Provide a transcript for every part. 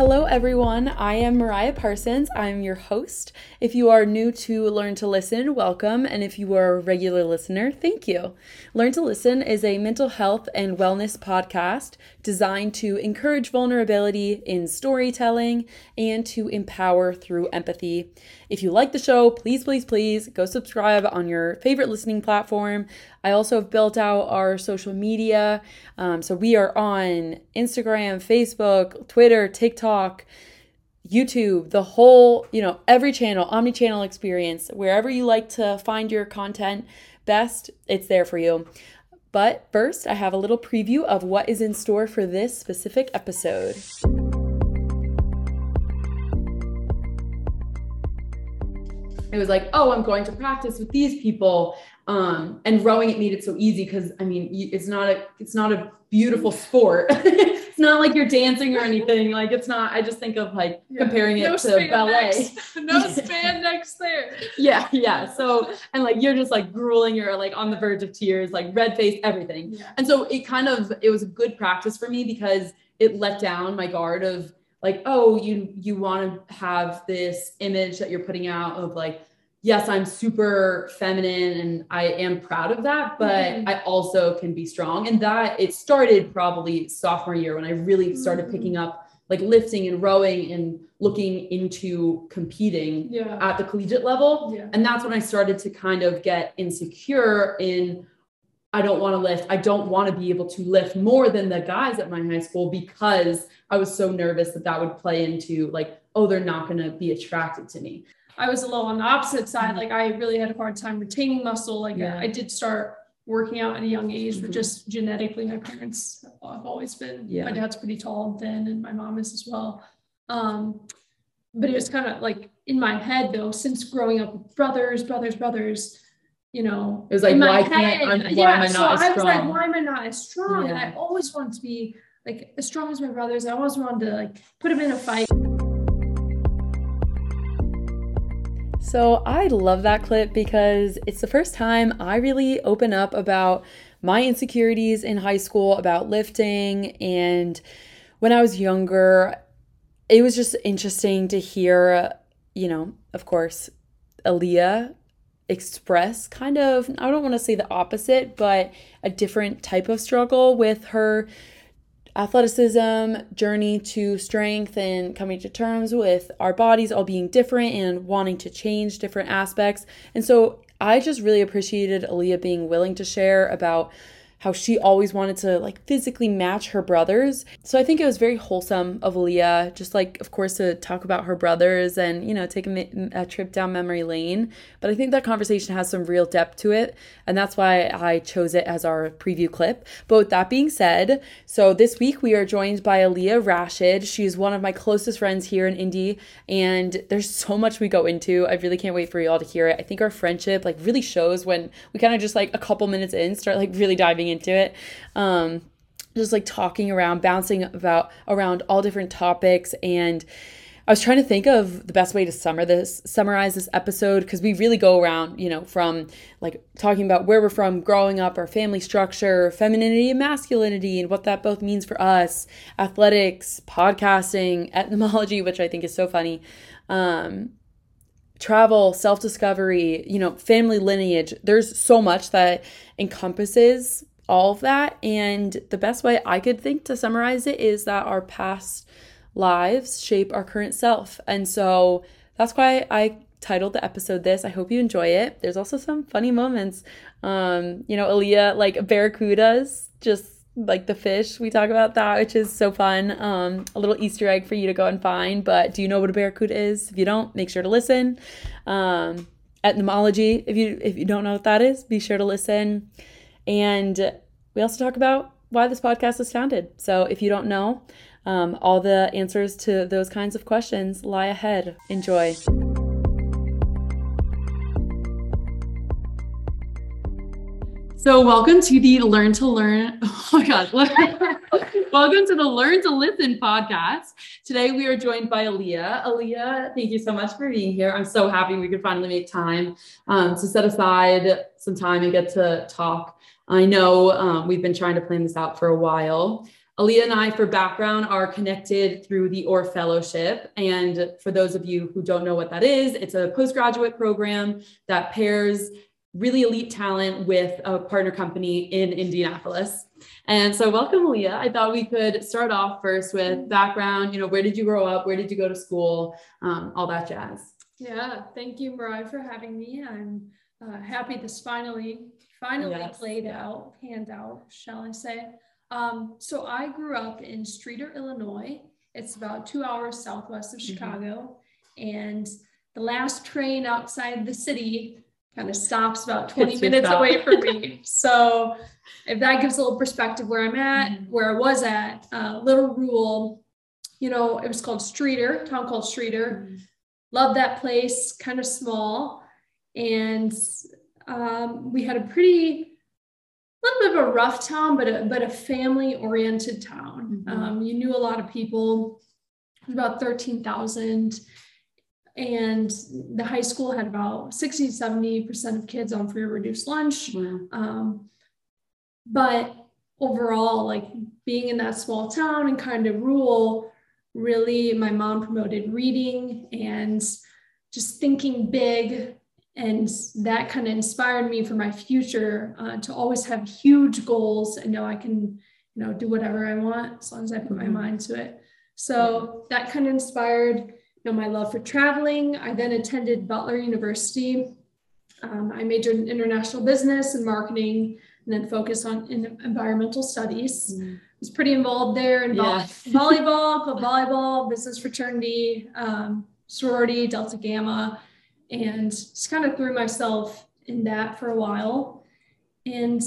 Hello, everyone. I am Mariah Parsons. I'm your host. If you are new to Learn to Listen, welcome. And if you are a regular listener, thank you. Learn to Listen is a mental health and wellness podcast designed to encourage vulnerability in storytelling and to empower through empathy. If you like the show, please, please, please go subscribe on your favorite listening platform. I also have built out our social media. Um, so we are on Instagram, Facebook, Twitter, TikTok. YouTube, the whole, you know, every channel, omni channel experience, wherever you like to find your content best, it's there for you. But first, I have a little preview of what is in store for this specific episode. It was like, oh, I'm going to practice with these people. Um, and rowing it made it so easy because I mean, it's not a it's not a beautiful sport. not like you're dancing or anything. Like it's not. I just think of like yeah. comparing it no to ballet. no spandex there. Yeah, yeah. So and like you're just like grueling. You're like on the verge of tears, like red face, everything. Yeah. And so it kind of it was a good practice for me because it let down my guard of like oh you you want to have this image that you're putting out of like yes, I'm super feminine and I am proud of that, but mm-hmm. I also can be strong. And that it started probably sophomore year when I really started mm-hmm. picking up like lifting and rowing and looking into competing yeah. at the collegiate level. Yeah. And that's when I started to kind of get insecure in I don't want to lift. I don't want to be able to lift more than the guys at my high school because I was so nervous that that would play into like, oh, they're not going to be attracted to me. I was a little on the opposite side. Mm-hmm. Like I really had a hard time retaining muscle. Like yeah. I, I, did start working out at a young age, mm-hmm. but just genetically, my parents have always been. Yeah. My dad's pretty tall and thin, and my mom is as well. Um, but it was kind of like in my head though, since growing up with brothers, brothers, brothers, you know, it was like why head, can't why yeah, am I not so I was like, why am I not as strong? Yeah. And I always wanted to be like as strong as my brothers. I always wanted to like put them in a fight. So I love that clip because it's the first time I really open up about my insecurities in high school, about lifting. And when I was younger, it was just interesting to hear, you know, of course, Aaliyah express kind of, I don't want to say the opposite, but a different type of struggle with her athleticism journey to strength and coming to terms with our bodies all being different and wanting to change different aspects. And so I just really appreciated Aaliyah being willing to share about how she always wanted to like physically match her brothers. So I think it was very wholesome of Aaliyah, just like, of course, to talk about her brothers and, you know, take a, a trip down memory lane. But I think that conversation has some real depth to it. And that's why I chose it as our preview clip. But with that being said, so this week we are joined by Aaliyah Rashid. She's one of my closest friends here in Indy. And there's so much we go into. I really can't wait for you all to hear it. I think our friendship like really shows when we kind of just like a couple minutes in start like really diving into it. Um, just like talking around, bouncing about around all different topics and I was trying to think of the best way to summer this, summarize this episode because we really go around, you know, from like talking about where we're from, growing up, our family structure, femininity and masculinity, and what that both means for us, athletics, podcasting, etymology, which I think is so funny, um, travel, self discovery, you know, family lineage. There's so much that encompasses all of that. And the best way I could think to summarize it is that our past lives shape our current self. And so that's why I titled the episode this. I hope you enjoy it. There's also some funny moments. Um, you know, Aaliyah, like barracudas, just like the fish. We talk about that, which is so fun. Um, a little Easter egg for you to go and find. But do you know what a barracuda is? If you don't, make sure to listen. Um, etymology, if you if you don't know what that is, be sure to listen. And we also talk about why this podcast was founded. So if you don't know, um, all the answers to those kinds of questions lie ahead. Enjoy. So, welcome to the Learn to Learn. Oh my God. welcome to the Learn to Listen podcast. Today, we are joined by Aaliyah. Aaliyah, thank you so much for being here. I'm so happy we could finally make time um, to set aside some time and get to talk I know um, we've been trying to plan this out for a while. Aaliyah and I, for background, are connected through the Orr Fellowship. And for those of you who don't know what that is, it's a postgraduate program that pairs really elite talent with a partner company in Indianapolis. And so, welcome, Aaliyah. I thought we could start off first with background. You know, where did you grow up? Where did you go to school? Um, all that jazz. Yeah, thank you, Mariah, for having me. I'm uh, happy this finally finally yes. played out, panned out, shall I say. Um, so I grew up in Streator, Illinois. It's about two hours southwest of mm-hmm. Chicago. And the last train outside the city kind of stops about 20 minutes away from me. So if that gives a little perspective where I'm at, mm-hmm. where I was at, uh, Little Rule, you know, it was called Streator, town called Streator. Mm-hmm. Love that place, kind of small. And um, we had a pretty a little bit of a rough town, but a, but a family oriented town. Mm-hmm. Um, you knew a lot of people, about 13,000. And the high school had about 60 70% of kids on free or reduced lunch. Um, but overall, like being in that small town and kind of rural, really, my mom promoted reading and just thinking big, and that kind of inspired me for my future uh, to always have huge goals and know I can, you know, do whatever I want as long as I put my mm-hmm. mind to it. So that kind of inspired, you know, my love for traveling. I then attended Butler University. Um, I majored in international business and marketing, and then focused on in environmental studies. Mm. I was pretty involved there in yeah. volleyball, club volleyball, business fraternity, um, sorority, Delta Gamma and just kind of threw myself in that for a while and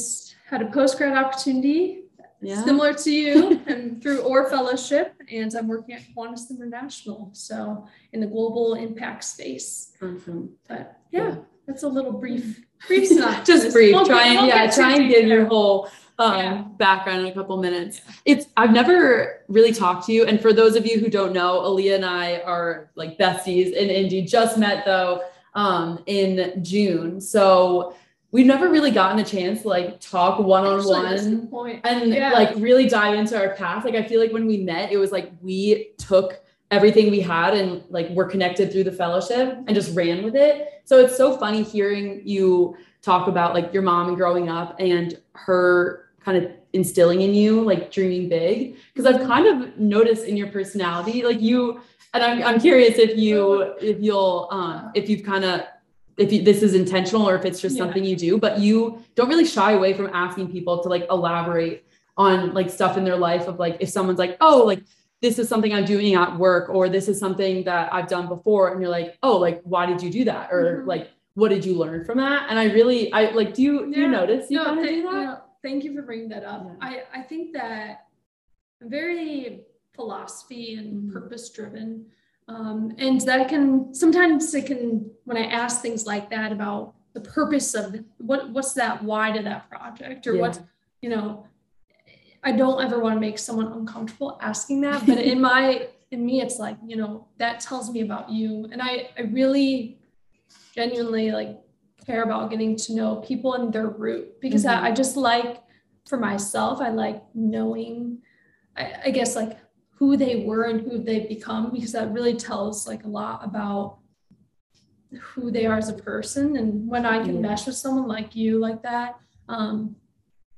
had a post grad opportunity yeah. similar to you and through Orr fellowship and i'm working at Kiwanis international so in the global impact space mm-hmm. but yeah, yeah, that's a little brief brief just brief we'll try and yeah try and give your whole um, yeah. background in a couple minutes. It's I've never really talked to you, and for those of you who don't know, Aaliyah and I are like besties in Indy. Just met though um, in June. So we've never really gotten a chance to like talk one on one and yeah. like really dive into our past. Like I feel like when we met, it was like we took everything we had and like we're connected through the fellowship and just ran with it. So it's so funny hearing you talk about like your mom and growing up and her kind of instilling in you like dreaming big because I've kind of noticed in your personality like you and I'm, I'm curious if you if you'll um if you've kind of if you, this is intentional or if it's just yeah. something you do but you don't really shy away from asking people to like elaborate on like stuff in their life of like if someone's like oh like this is something i'm doing at work or this is something that i've done before and you're like oh like why did you do that or mm-hmm. like what did you learn from that and i really i like do you yeah. do you notice you no, kind of do that know, thank you for bringing that up yeah. i i think that i'm very philosophy and mm-hmm. purpose driven. Um, and that can sometimes it can when I ask things like that about the purpose of what what's that why to that project or yeah. what you know I don't ever want to make someone uncomfortable asking that but in my in me it's like you know that tells me about you and I I really genuinely like care about getting to know people and their root because mm-hmm. I, I just like for myself I like knowing I, I guess like who they were and who they've become because that really tells like a lot about who they are as a person. And when i can yeah. mesh with someone like you like that um,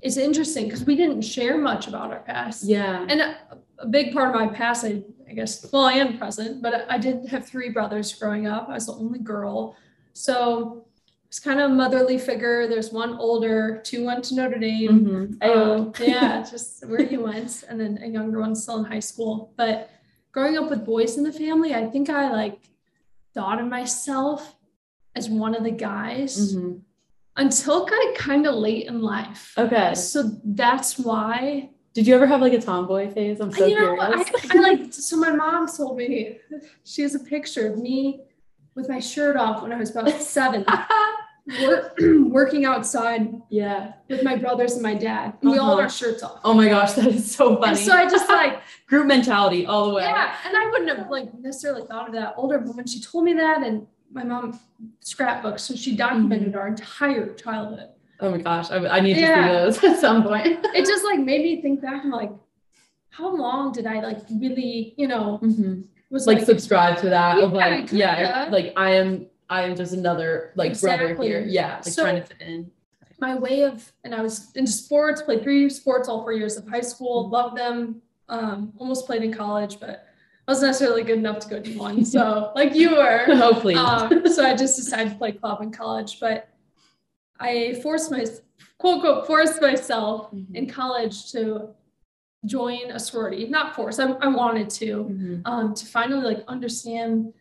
it's interesting because we didn't share much about our past. Yeah. And a, a, big part of my past i, I guess well i am present but I, I did have three brothers growing up. I was the only girl. So it's kind of a motherly figure. There's one older, two went to Notre Dame. Mm-hmm. Um, yeah, just where he went, and then a younger one still in high school. But growing up with boys in the family, I think I like thought of myself as one of the guys mm-hmm. until kind of kind of late in life. Okay, so that's why. Did you ever have like a tomboy phase? I'm so you know, curious. I, I like so my mom told me she has a picture of me with my shirt off when I was about seven. Work, working outside yeah with my brothers and my dad uh-huh. we all had our uh-huh. shirts off oh my gosh that is so funny and so i just like group mentality all the way yeah and i wouldn't have like necessarily thought of that older but when she told me that and my mom scrapbooks so she documented mm-hmm. our entire childhood oh my gosh i, I need to see those at some point it just like made me think back and like how long did I like really, you know, mm-hmm. was like, like, subscribe to that yeah, of like, yeah, like I am, I am just another like exactly. brother here. Yeah. Like so, trying to fit in. My way of, and I was into sports, played three sports all four years of high school, loved them, um, almost played in college, but I wasn't necessarily good enough to go to one. So like you were. Hopefully. Um, so I just decided to play club in college, but I forced my quote unquote forced myself mm-hmm. in college to join a sorority. Not force, I, I wanted to, mm-hmm. um, to finally like understand.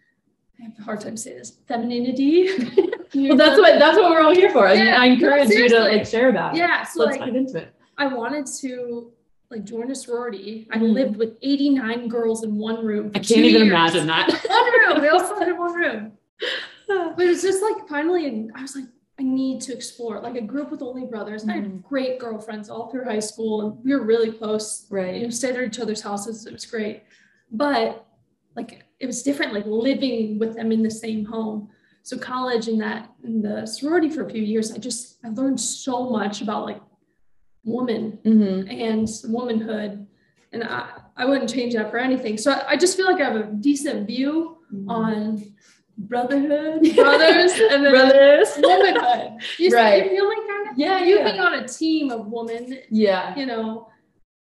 I have a hard time saying this femininity. well, that's what that's what we're all here for. Yeah, I, I encourage no, you to like share about. Yeah, so let's like, dive into it. I wanted to like join a sorority. I mm. lived with 89 girls in one room. I can't even years. imagine that. one room. We all lived in one room. But it was just like finally, and I was like, I need to explore. Like I grew up with only brothers. Mm-hmm. I had mm-hmm. great girlfriends all through high school, and we were really close. Right. You know, stayed at each other's houses. It was great, but like it was different. Like living with them in the same home. So college and that in the sorority for a few years, I just I learned so much about like woman mm-hmm. and womanhood, and I I wouldn't change that for anything. So I, I just feel like I have a decent view mm-hmm. on brotherhood, brothers, and then brothers, womanhood. You, right. you feel like kind of yeah, you yeah. being on a team of women. Yeah, you know,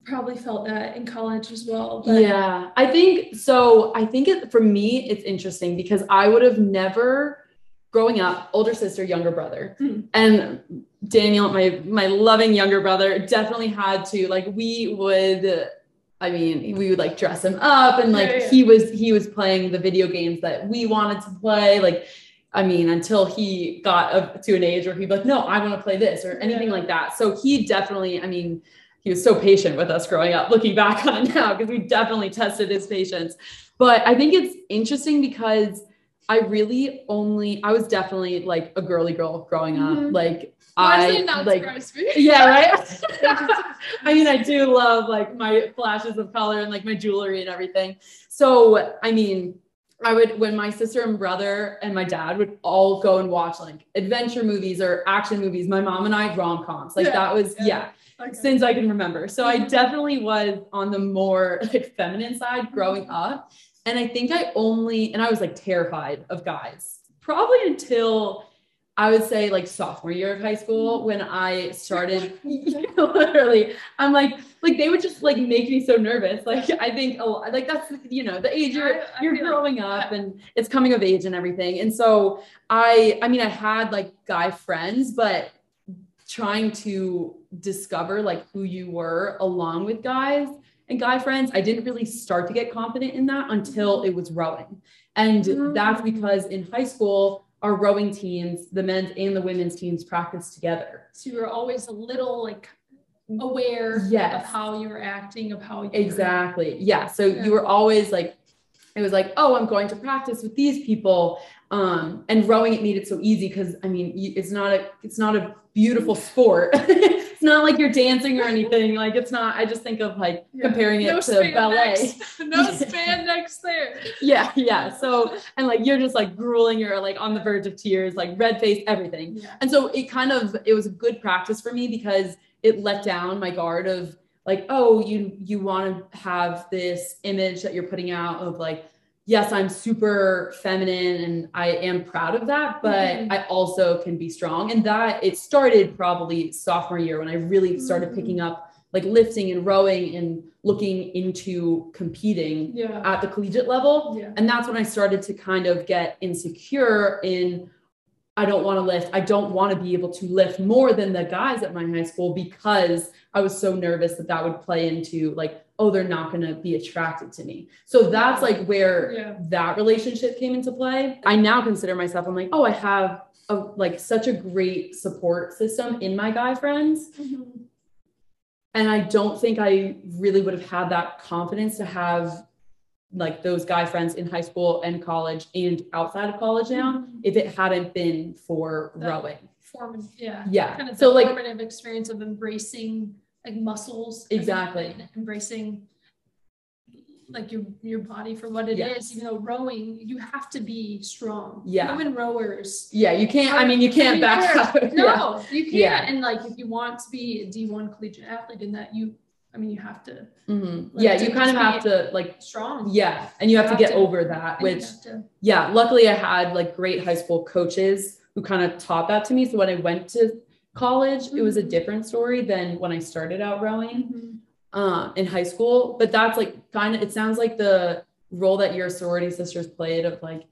probably felt that in college as well. But. Yeah, I think so. I think it for me, it's interesting because I would have never growing up, older sister, younger brother, mm. and Daniel, my my loving younger brother, definitely had to like we would I mean, we would like dress him up and like yeah, yeah. he was he was playing the video games that we wanted to play. Like, I mean, until he got to an age where he'd be like, no, I want to play this or anything yeah. like that. So he definitely, I mean, he was so patient with us growing up, looking back on it now, because we definitely tested his patience. But I think it's interesting because I really only I was definitely like a girly girl growing up. Mm-hmm. Like I like yeah, right. I mean, I do love like my flashes of color and like my jewelry and everything. So, I mean, I would when my sister and brother and my dad would all go and watch like adventure movies or action movies. My mom and I rom coms. Like yeah, that was yeah. yeah. Okay. Since I can remember. So I mm-hmm. definitely was on the more like feminine side growing mm-hmm. up. And I think I only and I was like terrified of guys. Probably until I would say like sophomore year of high school when I started literally I'm like like they would just like make me so nervous. Like I think a lot like that's you know the age you're I, I you're growing like, up and it's coming of age and everything. And so I I mean I had like guy friends but trying to discover like who you were along with guys and guy friends I didn't really start to get confident in that until it was rowing. And mm-hmm. that's because in high school our rowing teams, the men's and the women's teams practice together. So you were always a little like aware yes. of how you were acting, of how you exactly. Were. Yeah. So yeah. you were always like, it was like, oh, I'm going to practice with these people. Um, and rowing it made it so easy because I mean, it's not a it's not a beautiful sport. not like you're dancing or anything. Like it's not. I just think of like yeah. comparing it no to ballet. no spandex there. Yeah, yeah. So and like you're just like grueling. You're like on the verge of tears, like red face, everything. Yeah. And so it kind of it was a good practice for me because it let down my guard of like, oh, you you want to have this image that you're putting out of like yes, I'm super feminine and I am proud of that, but mm-hmm. I also can be strong. And that it started probably sophomore year when I really started mm-hmm. picking up like lifting and rowing and looking into competing yeah. at the collegiate level. Yeah. And that's when I started to kind of get insecure in I don't want to lift. I don't want to be able to lift more than the guys at my high school because I was so nervous that that would play into like, oh, they're not going to be attracted to me. So that's like where yeah. that relationship came into play. I now consider myself, I'm like, oh, I have a, like such a great support system in my guy friends. Mm-hmm. And I don't think I really would have had that confidence to have like those guy friends in high school and college and outside of college now mm-hmm. if it hadn't been for that rowing formative yeah yeah kind of so like formative experience of embracing like muscles exactly embracing like your your body for what it yes. is. You know, rowing, you have to be strong. Yeah. Women rowers. Yeah, you can't. I mean, you can't back up No, yeah. you can't. Yeah. And like, if you want to be a D one collegiate athlete in that, you I mean, you have to. Mm-hmm. Like, yeah, you kind of have to like strong. Yeah, and you have, have to get to, over that. Which, yeah, luckily I had like great high school coaches who kind of taught that to me. So when I went to college, mm-hmm. it was a mm-hmm. different story than when I started out rowing mm-hmm. uh, in high school. But that's like kind of. It sounds like the role that your sorority sisters played of like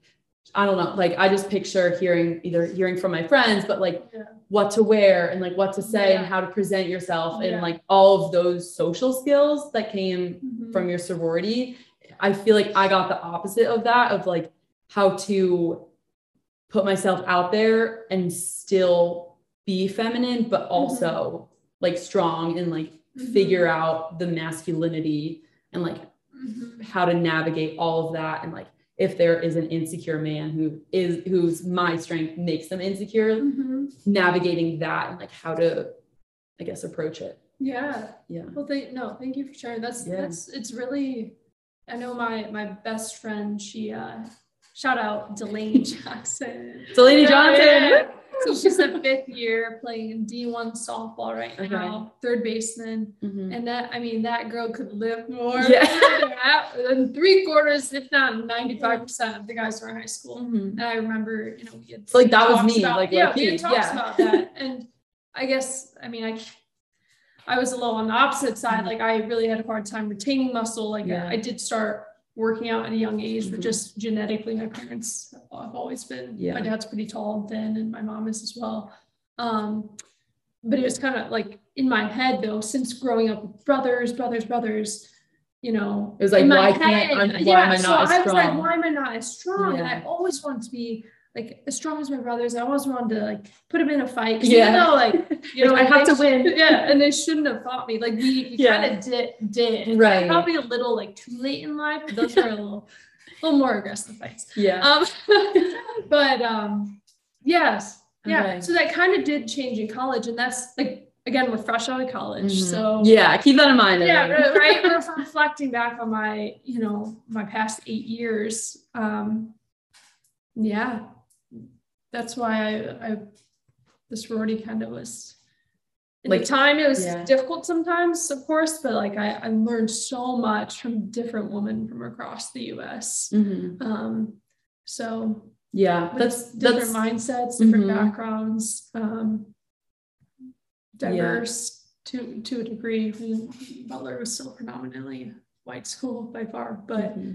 I don't know, like I just picture hearing either hearing from my friends, but like yeah. what to wear and like what to say yeah. and how to present yourself yeah. and like all of those social skills that came mm-hmm. from your sorority. I feel like I got the opposite of that of like how to put myself out there and still be feminine, but mm-hmm. also mm-hmm. like strong and like mm-hmm. figure out the masculinity and like mm-hmm. how to navigate all of that and like if there is an insecure man who is whose my strength makes them insecure mm-hmm. navigating that and like how to i guess approach it yeah yeah well they no thank you for sharing that's yeah. that's it's really i know my my best friend she uh shout out delaney jackson delaney johnson. So she's a fifth year playing D1 softball right okay. now, third baseman. Mm-hmm. And that, I mean, that girl could lift more yeah. than three quarters, if not 95% of the guys who are in high school. Mm-hmm. And I remember, you know, we had like that was me, about, like, yeah, we had talks yeah. about that. And I guess, I mean, I, I was a little on the opposite side. Mm-hmm. Like I really had a hard time retaining muscle. Like yeah. I, I did start working out at a young age, mm-hmm. but just genetically, my parents have always been. Yeah. My dad's pretty tall and thin, and my mom is as well. Um, but it was kind of like in my head though, since growing up with brothers, brothers, brothers, you know, it was like, why head, can't I, why yeah, am I not so as strong? I was like, why am I not as strong? Yeah. And I always wanted to be like as strong as my brothers. I always wanted to like put them in a fight. Yeah. Even though like you know I have to win. Yeah, and they shouldn't have fought me. Like we, we yeah. kind of did did right. Probably a little like too late in life. But those are a little a little more aggressive fights. Yeah. Um, but um, yes, yeah. Okay. So that kind of did change in college, and that's like again we're fresh out of college, mm-hmm. so yeah, keep that in mind. Yeah, right. We're reflecting back on my you know my past eight years. Um, yeah, that's why I, I the sorority kind of was like the time it was yeah. difficult sometimes of course but like I, I learned so much from different women from across the us mm-hmm. um so yeah that's different that's, mindsets different mm-hmm. backgrounds um diverse yeah. to to a degree butler was still predominantly white school by far but mm-hmm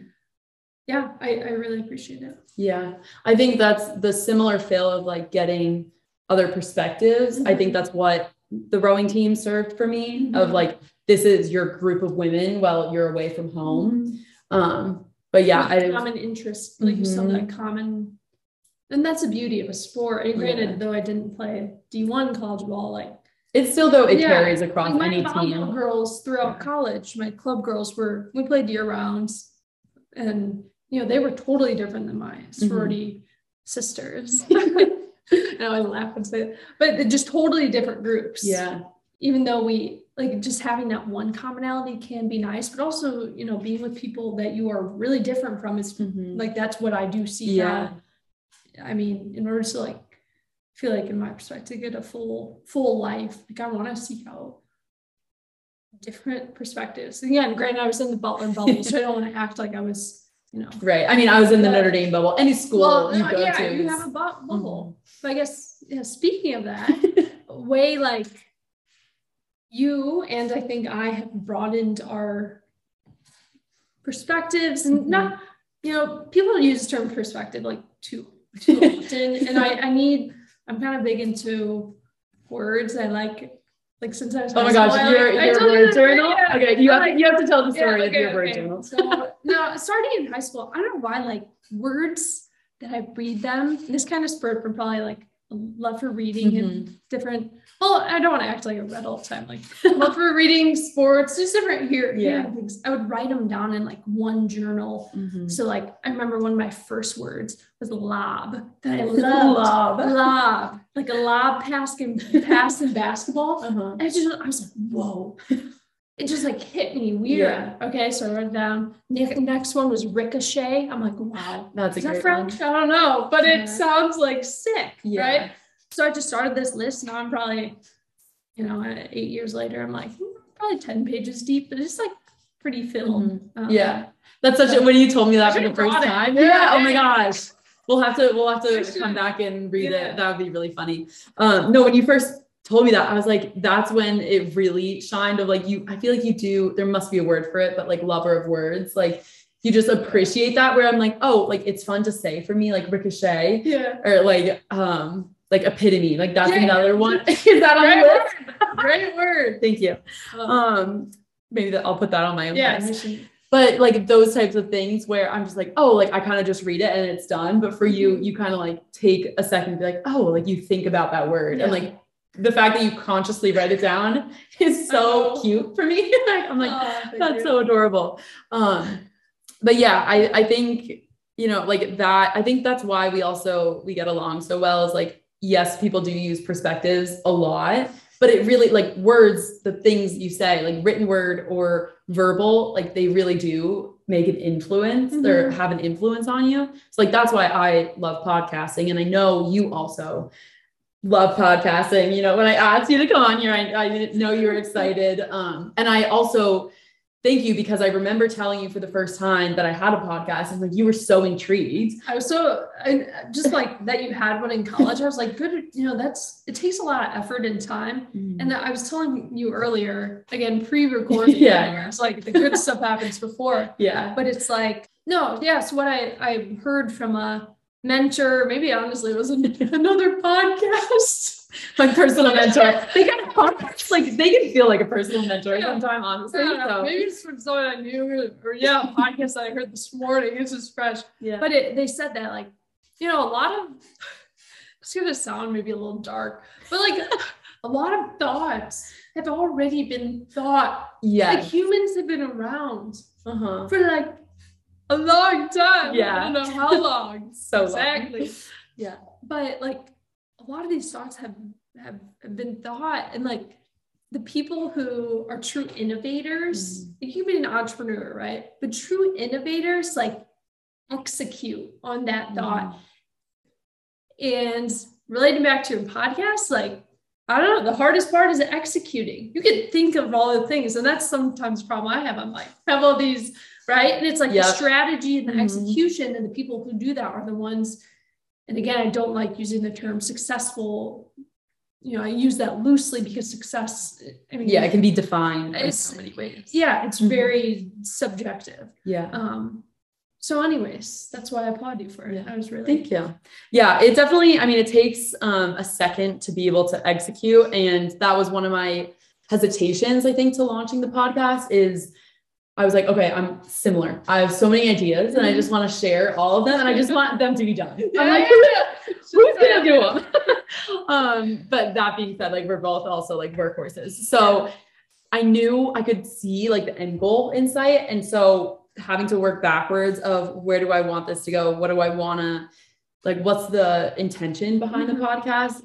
yeah, I, I really appreciate it. Yeah. I think that's the similar feel of like getting other perspectives. Mm-hmm. I think that's what the rowing team served for me mm-hmm. of like, this is your group of women while you're away from home. Mm-hmm. Um, but yeah, I common interest, like mm-hmm. some that common, and that's the beauty of a sport. And granted, yeah. though I didn't play D1 college ball, like it's still though it yeah. carries across like any team. Girls throughout yeah. college, my club girls were we played year rounds, and you know, they were totally different than my mm-hmm. sorority mm-hmm. sisters. now I laugh and say that, but just totally different groups. Yeah. Even though we like just having that one commonality can be nice, but also, you know, being with people that you are really different from is mm-hmm. like that's what I do see. Yeah. I mean, in order to like feel like in my perspective, get a full, full life, like I want to seek out different perspectives. Again, granted, I was in the Butler bubble, so I don't want to act like I was you know. Right. I mean, I was in the Notre Dame bubble. Any school well, you go yeah, to, you have a bubble. Mm-hmm. But I guess yeah, speaking of that, way like you and I think I have broadened our perspectives and mm-hmm. not, you know, people use the term perspective like too too often, and I I need I'm kind of big into words. I like like since I was oh my gosh, school, your, like, your word journal. Yeah. Okay, you have to, you have to tell the story yeah, okay, of your word okay. journal. so no, starting in high school, I don't know why like words that I read them. This kind of spurred from probably like love for reading mm-hmm. and different. Well, I don't want to act like I read all the time. Like love for reading, sports, just different here. Yeah. things. I would write them down in like one journal. Mm-hmm. So like I remember one of my first words was lob that I loved. lob. Lob. Like a lob pass in pass in basketball. Uh-huh. I just I was like, whoa it just like hit me weird. Yeah. Okay, so I wrote it down. Next one was ricochet. I'm like, wow, that's is a that French? One. I don't know, but yeah. it sounds like sick, yeah. right? So I just started this list. Now I'm probably, you know, eight years later, I'm like, hmm, probably 10 pages deep, but it's like pretty filled. Mm-hmm. Um, yeah. That's such a when you told me that for the first time. Yeah. Oh my gosh. We'll have to we'll have to come back and read it. That would be really funny. Um, no, when you first told me that, I was like, that's when it really shined of like you, I feel like you do, there must be a word for it, but like lover of words. Like you just appreciate that where I'm like, oh, like it's fun to say for me, like ricochet. Yeah. Or like um like epitome. Like that's yeah. another one. Is that on Great? Word. Great word. Thank you. Um, um maybe that I'll put that on my own yeah, list. But like those types of things where I'm just like, oh, like I kind of just read it and it's done. But for you, mm-hmm. you kind of like take a second be like, oh, like you think about that word. Yeah. And like the fact that you consciously write it down is so oh. cute for me. I'm like, oh, that's you. so adorable. Um, but yeah, I, I think, you know, like that, I think that's why we also, we get along so well is like, yes, people do use perspectives a lot, but it really like words, the things you say, like written word or verbal, like they really do make an influence mm-hmm. or have an influence on you. So like, that's why I love podcasting. And I know you also love podcasting. You know, when I asked you to come on here, I, I didn't know you were excited. Um, and I also thank you because I remember telling you for the first time that I had a podcast and like you were so intrigued. I was so I, just like that you had one in college. I was like, good, you know, that's it takes a lot of effort and time. Mm. And I was telling you earlier, again, pre-recording, yeah, it's like the good stuff happens before. Yeah. But it's like, no, yes, yeah, so what I I heard from a mentor, maybe honestly it was another podcast. My personal mentor. They kind of podcast like they can feel like a personal mentor yeah. sometimes, honestly. So. Maybe it's from someone I knew or yeah, a podcast that I heard this morning. It's just fresh. Yeah. But it, they said that like, you know, a lot of it's gonna sound maybe a little dark, but like a lot of thoughts have already been thought. Yeah. Like humans have been around uh-huh. for like a long time. Yeah. I don't know how long. so exactly. Long. Yeah. But like a lot of these thoughts have, have, have been thought and like the people who are true innovators, mm. you can be an entrepreneur, right? But true innovators like execute on that mm. thought. And relating back to your podcast, like I don't know, the hardest part is executing. You can think of all the things, and that's sometimes a problem I have. I'm like, I have all these right? And it's like yep. the strategy and the mm-hmm. execution, and the people who do that are the ones. And again, I don't like using the term successful. You know, I use that loosely because success. I mean, yeah, it can be defined in so many ways. Yeah, it's mm-hmm. very subjective. Yeah. Um. So, anyways, that's why I applaud you for it. Yeah. I was really thank you. Yeah, it definitely. I mean, it takes um, a second to be able to execute, and that was one of my hesitations. I think to launching the podcast is I was like, okay, I'm similar. I have so many ideas and I just want to share all of them and I just want them to be done. I'm like, who's gonna do them? um, but that being said, like we're both also like workhorses. So I knew I could see like the end goal in sight. And so having to work backwards of where do I want this to go? What do I wanna like what's the intention behind mm-hmm. the podcast?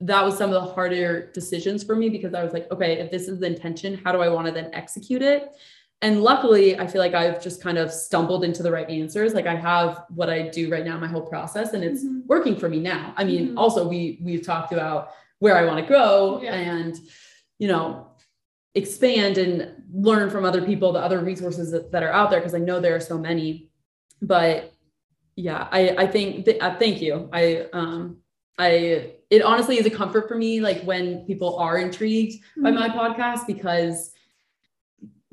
That was some of the harder decisions for me because I was like, okay, if this is the intention, how do I want to then execute it? And luckily i feel like i've just kind of stumbled into the right answers like i have what i do right now my whole process and it's mm-hmm. working for me now i mean mm-hmm. also we we've talked about where i want to go yeah. and you know expand and learn from other people the other resources that, that are out there because i know there are so many but yeah i i think th- uh, thank you i um i it honestly is a comfort for me like when people are intrigued mm-hmm. by my podcast because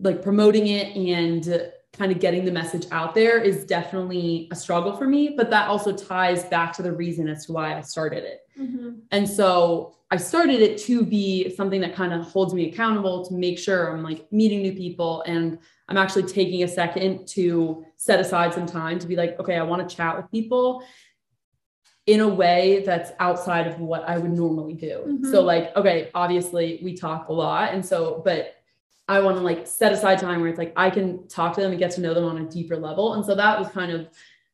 like promoting it and kind of getting the message out there is definitely a struggle for me but that also ties back to the reason as to why i started it mm-hmm. and so i started it to be something that kind of holds me accountable to make sure i'm like meeting new people and i'm actually taking a second to set aside some time to be like okay i want to chat with people in a way that's outside of what i would normally do mm-hmm. so like okay obviously we talk a lot and so but I want to like set aside time where it's like I can talk to them and get to know them on a deeper level. And so that was kind of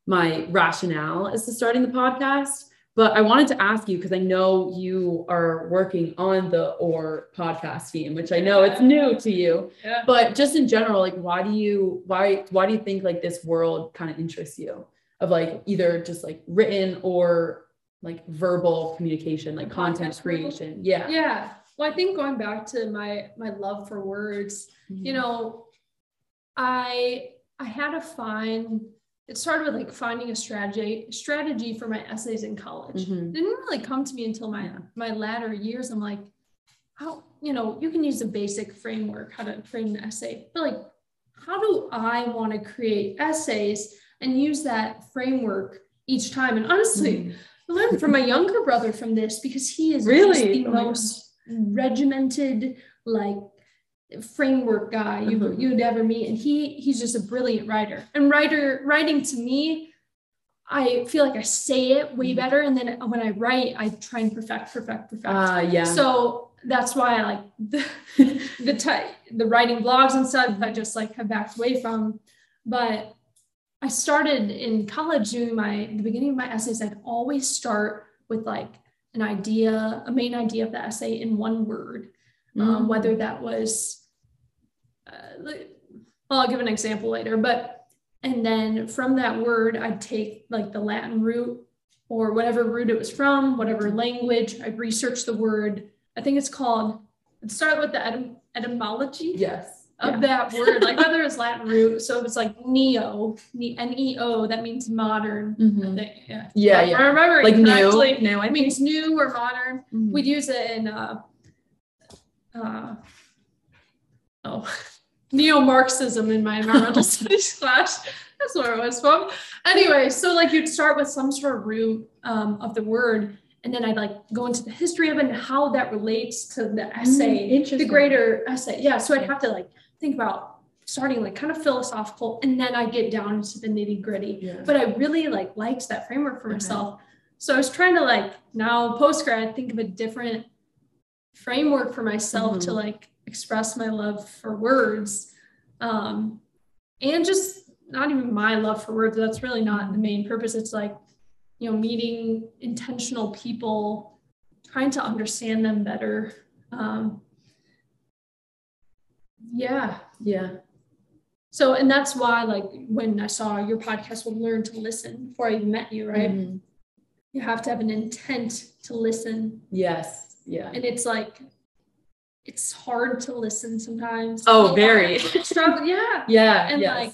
my rationale as to starting the podcast. But I wanted to ask you because I know you are working on the Orr podcast team, which I know it's new to you. Yeah. But just in general, like why do you why why do you think like this world kind of interests you of like either just like written or like verbal communication, like content creation? Yeah. Yeah. Well, I think going back to my my love for words, mm-hmm. you know, I I had to find it started with like finding a strategy strategy for my essays in college. Mm-hmm. It didn't really come to me until my my latter years. I'm like, how you know you can use a basic framework how to frame an essay, but like, how do I want to create essays and use that framework each time? And honestly, mm-hmm. I learned from my younger brother from this because he is really the oh most regimented, like framework guy you, mm-hmm. you'd ever meet. And he he's just a brilliant writer. And writer writing to me i feel like i say it way mm-hmm. better. And then when i write i try and perfect perfect perfect. Uh, yeah. So that's why i like the the type the writing blogs and stuff i just like have backed away from. But i started in college doing my the beginning of my essays i'd always start with like an idea a main idea of the essay in one word um, mm-hmm. whether that was, uh, well, I'll give an example later, but, and then from that word, I'd take like the Latin root or whatever root it was from, whatever language, I'd research the word. I think it's called, it started with the etym- etymology. Yes. Of yeah. that word, like whether it's Latin root, so if it's like neo, N E O, that means modern. Mm-hmm. yeah, yeah, yeah. I remember like new, new. I means new or modern. Mm-hmm. We'd use it in uh, uh, oh, neo-Marxism in my environmental studies class. That's where it was from. Anyway, so like you'd start with some sort of root um, of the word, and then I'd like go into the history of it and how that relates to the essay, mm, the greater essay. Yeah, so I'd have to like think about starting like kind of philosophical, and then I get down into the nitty gritty. Yeah. But I really like liked that framework for myself. Okay. So I was trying to like now post grad think of a different framework for myself mm-hmm. to like express my love for words um, and just not even my love for words that's really not the main purpose it's like you know meeting intentional people trying to understand them better um, yeah yeah so and that's why like when i saw your podcast would learn to listen before i even met you right mm-hmm. you have to have an intent to listen yes yeah. And it's like it's hard to listen sometimes. Oh, very. Struggle. Yeah. Yeah. And yes. like,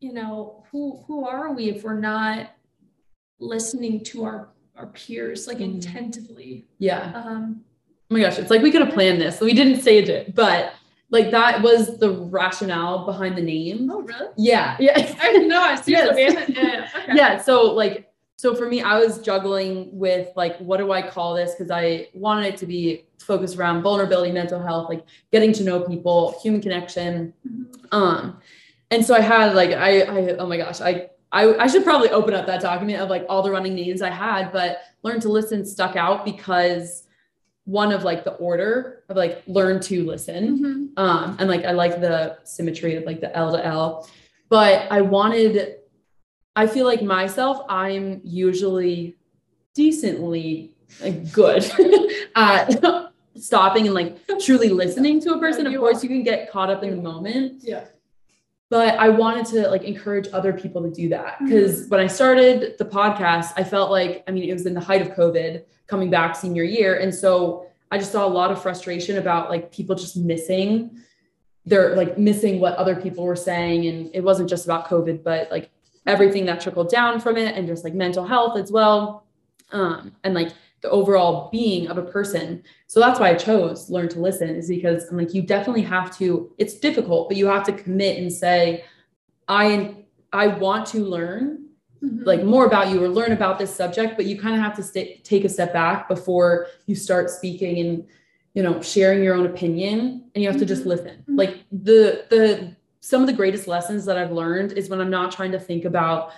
you know, who who are we if we're not listening to our our peers like mm. intentively? Yeah. Um oh my gosh, it's like we could have planned this. We didn't stage it, but like that was the rationale behind the name. Oh, really? Yeah. Yeah. I know. I see yes. yeah. Yeah. Okay. yeah. So like so for me, I was juggling with like, what do I call this? Because I wanted it to be focused around vulnerability, mental health, like getting to know people, human connection. Mm-hmm. Um, and so I had like, I, I, oh my gosh, I, I, I should probably open up that document of like all the running names I had, but learn to listen stuck out because one of like the order of like learn to listen. Mm-hmm. Um, and like I like the symmetry of like the L to L, but I wanted I feel like myself, I'm usually decently like, good at stopping and like truly listening to a person. of course, you can get caught up in the moment. Yeah. But I wanted to like encourage other people to do that because mm-hmm. when I started the podcast, I felt like, I mean, it was in the height of COVID coming back senior year. And so I just saw a lot of frustration about like people just missing they're like missing what other people were saying. And it wasn't just about COVID, but like everything that trickled down from it and just like mental health as well um, and like the overall being of a person so that's why i chose learn to listen is because i'm like you definitely have to it's difficult but you have to commit and say i i want to learn mm-hmm. like more about you or learn about this subject but you kind of have to stay, take a step back before you start speaking and you know sharing your own opinion and you have mm-hmm. to just mm-hmm. listen mm-hmm. like the the some of the greatest lessons that I've learned is when I'm not trying to think about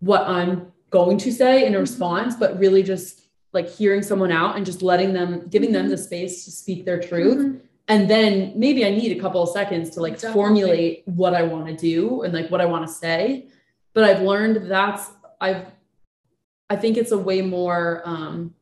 what I'm going to say in a mm-hmm. response, but really just like hearing someone out and just letting them, giving mm-hmm. them the space to speak their truth. Mm-hmm. And then maybe I need a couple of seconds to like Definitely. formulate what I want to do and like what I want to say. But I've learned that's, I've, I think it's a way more, um,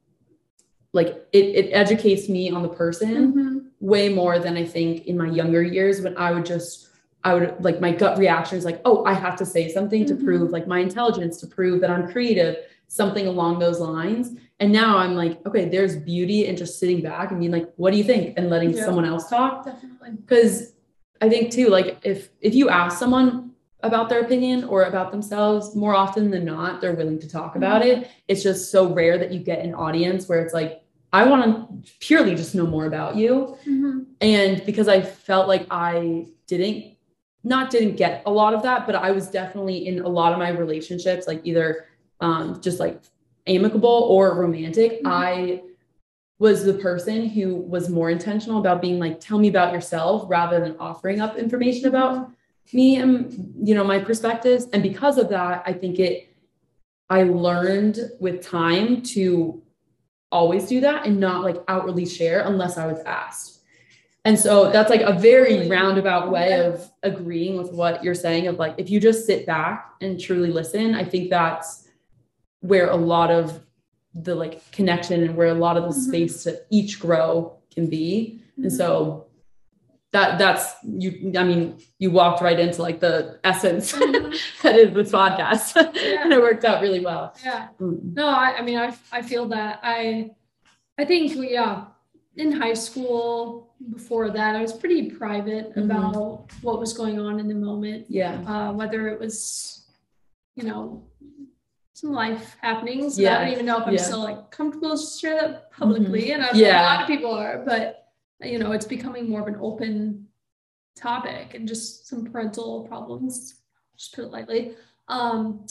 like it, it educates me on the person mm-hmm. way more than I think in my younger years when I would just I would like my gut reaction is like, oh, I have to say something mm-hmm. to prove like my intelligence, to prove that I'm creative, something along those lines. And now I'm like, okay, there's beauty in just sitting back and being like, what do you think? And letting yeah. someone else talk. Definitely. Because I think too, like if if you ask someone about their opinion or about themselves, more often than not, they're willing to talk about mm-hmm. it. It's just so rare that you get an audience where it's like, I want to purely just know more about you. Mm-hmm. And because I felt like I didn't, not didn't get a lot of that, but I was definitely in a lot of my relationships, like either um, just like amicable or romantic. Mm-hmm. I was the person who was more intentional about being like, tell me about yourself rather than offering up information about me and, you know, my perspectives. And because of that, I think it, I learned with time to always do that and not like outwardly share unless I was asked. And so that's like a very roundabout way of agreeing with what you're saying of like if you just sit back and truly listen, I think that's where a lot of the like connection and where a lot of the mm-hmm. space to each grow can be. Mm-hmm. And so that that's you i mean you walked right into like the essence mm-hmm. that is this podcast yeah. and it worked out really well yeah mm. no I, I mean I, I feel that i i think yeah in high school before that i was pretty private mm-hmm. about what was going on in the moment yeah uh, whether it was you know some life happenings yeah i don't even know if i'm yeah. still like comfortable to share that publicly mm-hmm. and I yeah. a lot of people are but you know, it's becoming more of an open topic and just some parental problems, just put it lightly. Um,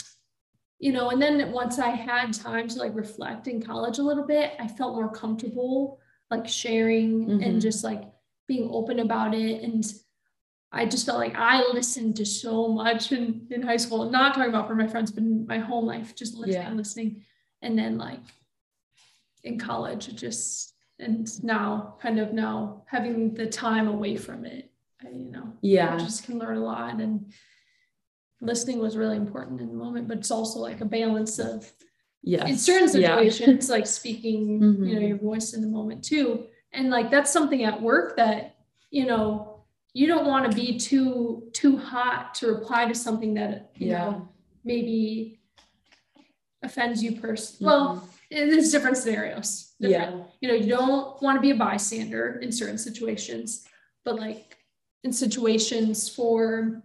you know, and then once I had time to like reflect in college a little bit, I felt more comfortable like sharing mm-hmm. and just like being open about it. And I just felt like I listened to so much in, in high school, not talking about for my friends, but in my whole life, just listening, yeah. listening. And then like in college, it just and now kind of now having the time away from it I, you know yeah I just can learn a lot and listening was really important in the moment but it's also like a balance of yeah in certain situations yeah. like speaking mm-hmm. you know your voice in the moment too and like that's something at work that you know you don't want to be too too hot to reply to something that you yeah. know maybe offends you personally mm-hmm. well there's different scenarios. Different. Yeah. You know, you don't want to be a bystander in certain situations, but like in situations for,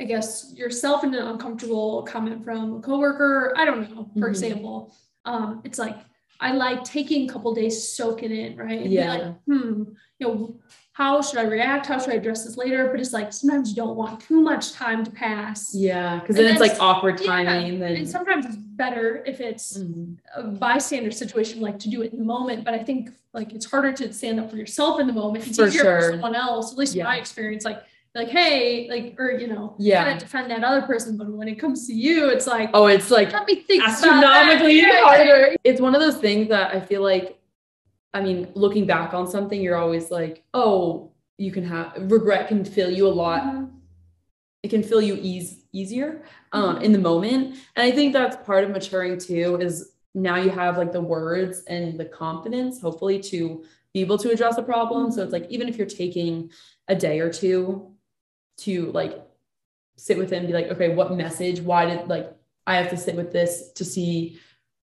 I guess, yourself in an uncomfortable comment from a coworker, I don't know, for mm-hmm. example, um, it's like, I like taking a couple days to soak it in, right? And yeah. Like, hmm, you know, how should I react? How should I address this later? But it's like sometimes you don't want too much time to pass. Yeah, because then, then, it's like awkward timing. Yeah, then... And sometimes it's better if it's mm-hmm. a bystander situation, like to do it in the moment. But I think like it's harder to stand up for yourself in the moment. It's for easier sure. for someone else. At least yeah. my experience, like like hey like or you know yeah kind of defend that other person but when it comes to you it's like oh it's like let me think astronomically harder it's one of those things that i feel like I mean, looking back on something, you're always like, oh, you can have regret can fill you a lot. Mm-hmm. It can fill you ease easier um, mm-hmm. in the moment. And I think that's part of maturing too, is now you have like the words and the confidence, hopefully, to be able to address a problem. Mm-hmm. So it's like, even if you're taking a day or two to like sit with it and be like, okay, what message? Why did like I have to sit with this to see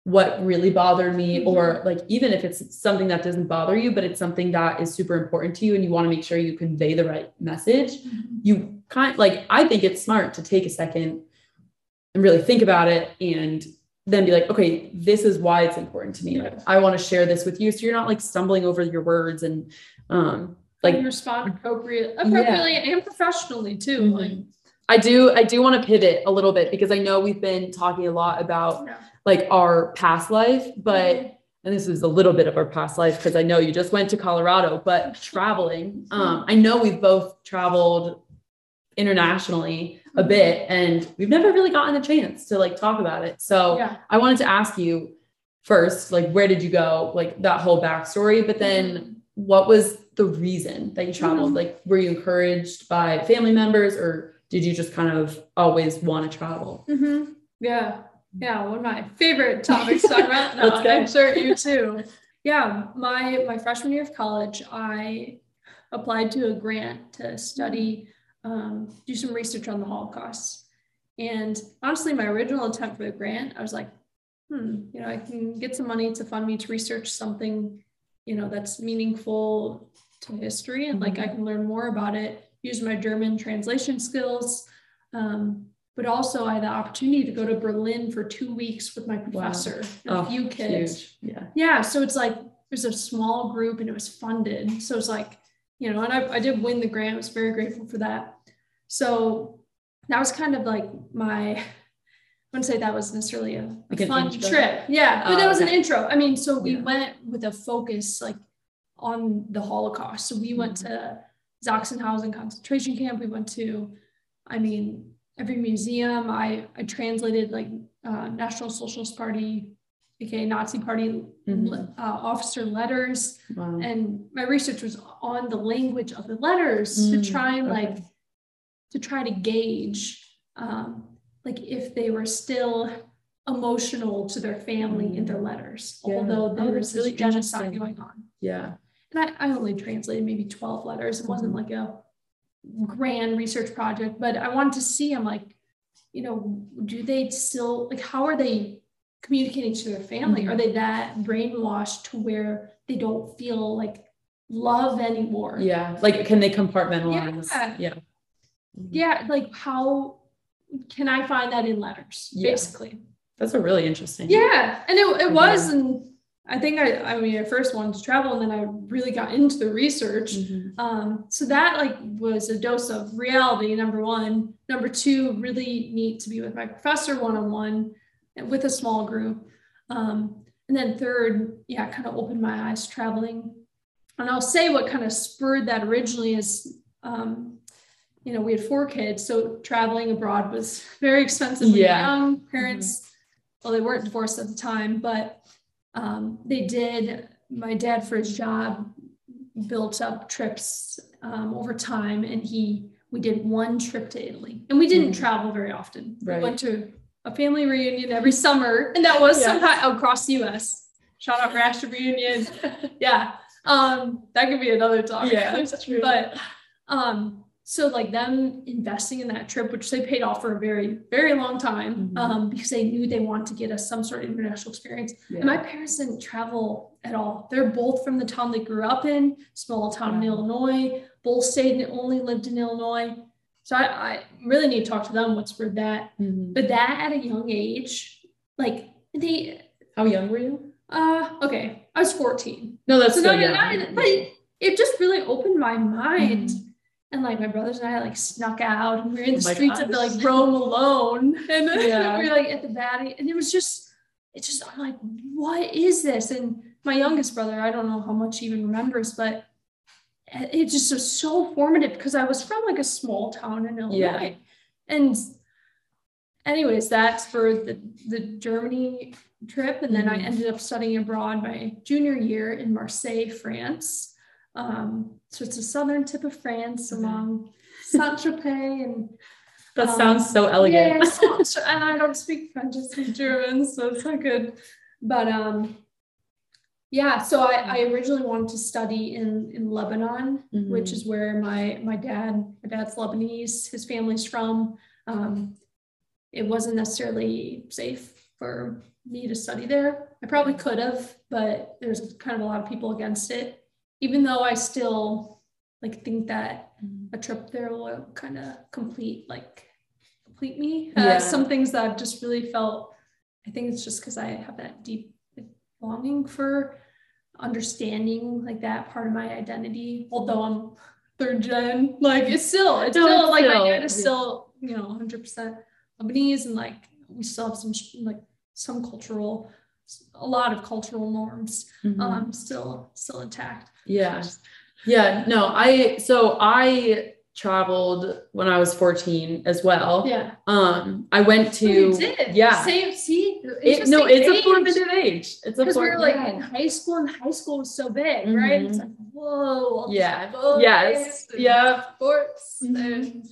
what really bothered me mm-hmm. or like even if it's something that doesn't bother you but it's something that is super important to you and you want to make sure you convey the right message mm-hmm. you kind like i think it's smart to take a second and really think about it and then be like okay this is why it's important to me like i want to share this with you so you're not like stumbling over your words and um like and respond appropriate appropriately yeah. and professionally too mm-hmm. like I do I do want to pivot a little bit because I know we've been talking a lot about yeah like our past life, but and this is a little bit of our past life because I know you just went to Colorado, but traveling. Um, I know we've both traveled internationally a bit and we've never really gotten a chance to like talk about it. So yeah. I wanted to ask you first, like where did you go? Like that whole backstory, but then mm-hmm. what was the reason that you traveled? Mm-hmm. Like were you encouraged by family members or did you just kind of always want to travel? Mm-hmm. Yeah. Yeah, one of my favorite topics to talk about. No, I'm sure you too. Yeah, my my freshman year of college, I applied to a grant to study, um, do some research on the Holocaust. And honestly, my original attempt for the grant, I was like, hmm, you know, I can get some money to fund me to research something, you know, that's meaningful to history and like I mm-hmm. can learn more about it, use my German translation skills. Um, but also I had the opportunity to go to Berlin for two weeks with my professor wow. and oh, a few kids. Huge. Yeah. Yeah. So it's like there's a small group and it was funded. So it's like, you know, and I, I did win the grant. I was very grateful for that. So that was kind of like my I wouldn't say that was necessarily a, a like fun trip. Yeah, but oh, that was okay. an intro. I mean, so we yeah. went with a focus like on the Holocaust. So we mm-hmm. went to Sachsenhausen concentration camp. We went to, I mean, every museum. I I translated like uh, National Socialist Party, aka Nazi Party mm-hmm. uh, officer letters, wow. and my research was on the language of the letters mm-hmm. to mm, try and okay. like to try to gauge um, like if they were still emotional to their family mm. in their letters, yeah. although there oh, was really genocide going on. Yeah. And I, I only translated maybe 12 letters. It wasn't mm-hmm. like a grand research project, but I wanted to see, I'm like, you know, do they still like how are they communicating to their family? Mm-hmm. Are they that brainwashed to where they don't feel like love anymore? Yeah. Like can they compartmentalize? Yeah. Yeah. Mm-hmm. yeah like how can i find that in letters yeah. basically that's a really interesting yeah and it, it was and i think i i mean i first wanted to travel and then i really got into the research mm-hmm. um, so that like was a dose of reality number one number two really neat to be with my professor one-on-one with a small group um, and then third yeah kind of opened my eyes traveling and i'll say what kind of spurred that originally is um, you know, we had four kids, so traveling abroad was very expensive. Yeah. Young parents, mm-hmm. well, they weren't divorced at the time, but um, they did. My dad, for his job, built up trips um, over time, and he we did one trip to Italy, and we didn't mm-hmm. travel very often. Right. We went to a family reunion every summer, and that was yeah. somehow across the U.S. Shout out Rash reunion, yeah. Um, that could be another talk. Yeah, that's true. But um, so like them investing in that trip which they paid off for a very very long time mm-hmm. um, because they knew they wanted to get us some sort of international experience. Yeah. and my parents didn't travel at all. They're both from the town they grew up in small town in illinois. Both stayed and only lived in illinois. So I, I, really need to talk to them what's for that. Mm-hmm. but that at a young age like they how young were you? uh okay i was 14 no that's so young. but it just really opened my mind. Mm-hmm and like my brothers and I like snuck out and we were in the oh streets gosh. of like Rome alone. And yeah. we were like at the valley. And it was just, it's just, I'm like, what is this? And my youngest brother, I don't know how much he even remembers, but it just was so formative because I was from like a small town in Illinois. Yeah. And anyways, that's for the, the Germany trip. And then mm-hmm. I ended up studying abroad my junior year in Marseille, France. Um, so it's the southern tip of France along Saint Tropez and that um, sounds so elegant. Yeah, and I don't speak French, I speak German, so it's not good. But um, yeah, so I, I originally wanted to study in in Lebanon, mm-hmm. which is where my my dad, my dad's Lebanese, his family's from. Um, it wasn't necessarily safe for me to study there. I probably could have, but there's kind of a lot of people against it even though I still like think that a trip there will kind of complete like complete me. Uh, yeah. Some things that I've just really felt. I think it's just because I have that deep longing for understanding like that part of my identity. Although I'm third gen, like it's still it's no, still it's like still, my dad is still you know 100 percent Lebanese and like we still have some like some cultural a lot of cultural norms mm-hmm. um still still intact yeah. Yeah. No, I, so I traveled when I was 14 as well. Yeah. Um, I went to, yeah. Same, see, it, no, it's age. a formative age. It's a because we were like yeah. in high school and high school was so big, mm-hmm. right? It's like, whoa. Yeah. Yes. Yeah. Sports. Mm-hmm. And,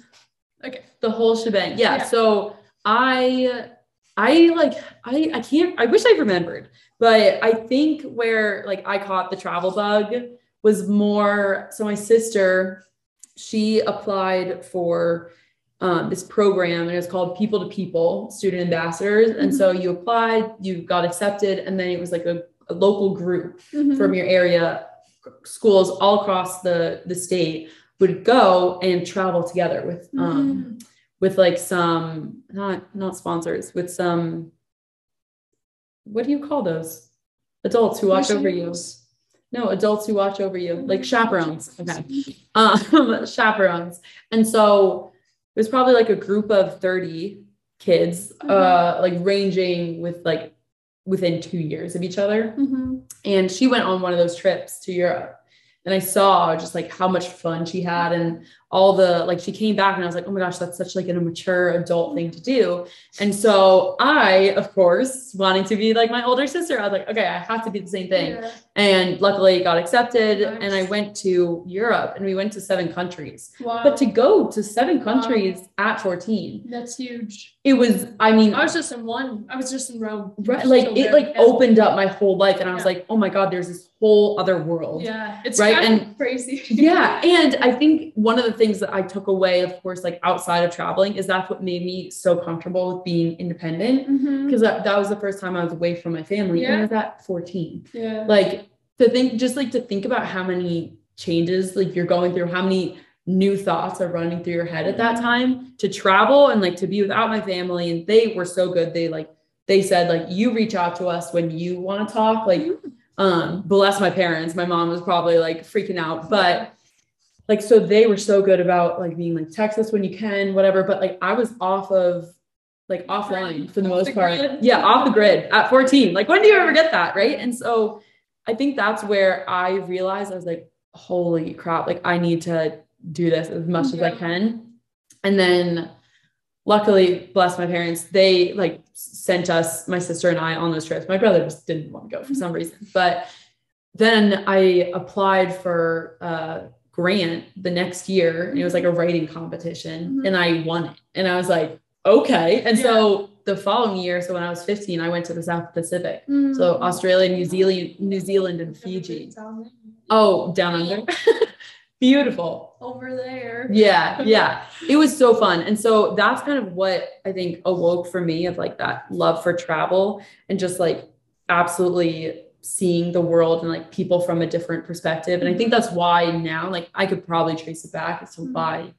okay. The whole shebang. Yeah. yeah. So I, I like, I, I can't, I wish I remembered, but I think where like I caught the travel bug was more so my sister she applied for um, this program and it was called People to People Student Ambassadors. And so you applied, you got accepted, and then it was like a, a local group Mhm. from your area, schools all across the the state would go and travel together with um Mhm. With like some not not sponsors with some what do you call those? Adults who watch over you. No adults who watch over you like Mhm. chaperones. Okay. Um chaperones. And so it was probably like a group of 30 kids uh like ranging with like within two years of each other. Mhm. and she went on one of those trips to Europe. And I saw just like how much fun she had and all the like she came back and I was like, oh my gosh, that's such like an mature adult thing to do. And so I, of course, wanting to be like my older sister, I was like, okay, I have to be the same thing. Yeah. And luckily got accepted Nice. and I went to Europe and we went to seven countries. Wow. But to go to seven countries at 14, that's huge. it was, I mean, I was just in one. I was just in Rome. right, like it like opened up my whole life and I was Yeah. like, oh my God, there's this whole other world. Yeah, it's Right, and- crazy. yeah and i think one of the things that i took away of course like outside of traveling is that's what made me so comfortable with being independent because that, that was the first time i was away from my family and i was at 14 Yeah. like to think just like to think about how many changes like you're going through how many new thoughts are running through your head at that Mhm. time to travel and like to be without my family and they were so good they like they said like you reach out to us when you want to talk like Mhm. Um bless my parents. My mom was probably like freaking out but like so they were so good about like being like text us when you can whatever but like i was off of like offline for the most the part. grid. yeah off the grid at 14 like when do you ever get that right? And so i think that's where i realized i was like holy crap like i need to do this as much as i can. And then luckily bless my parents they like sent us my sister and i on those trips. My brother just didn't want to go for some reason. But then i applied for a grant the next year and it was like a writing competition Mhm. and i won it. And i was like okay. And so the following year so when i was 15 i went to the south pacific. So Mhm. australia new zealand new zealand and fiji. oh down under beautiful Over there. yeah yeah it was so fun and so that's kind of what i think awoke for me of like that love for travel and just like absolutely seeing the world and like people from a different perspective and i think that's why now like i could probably trace it back as to Mhm. why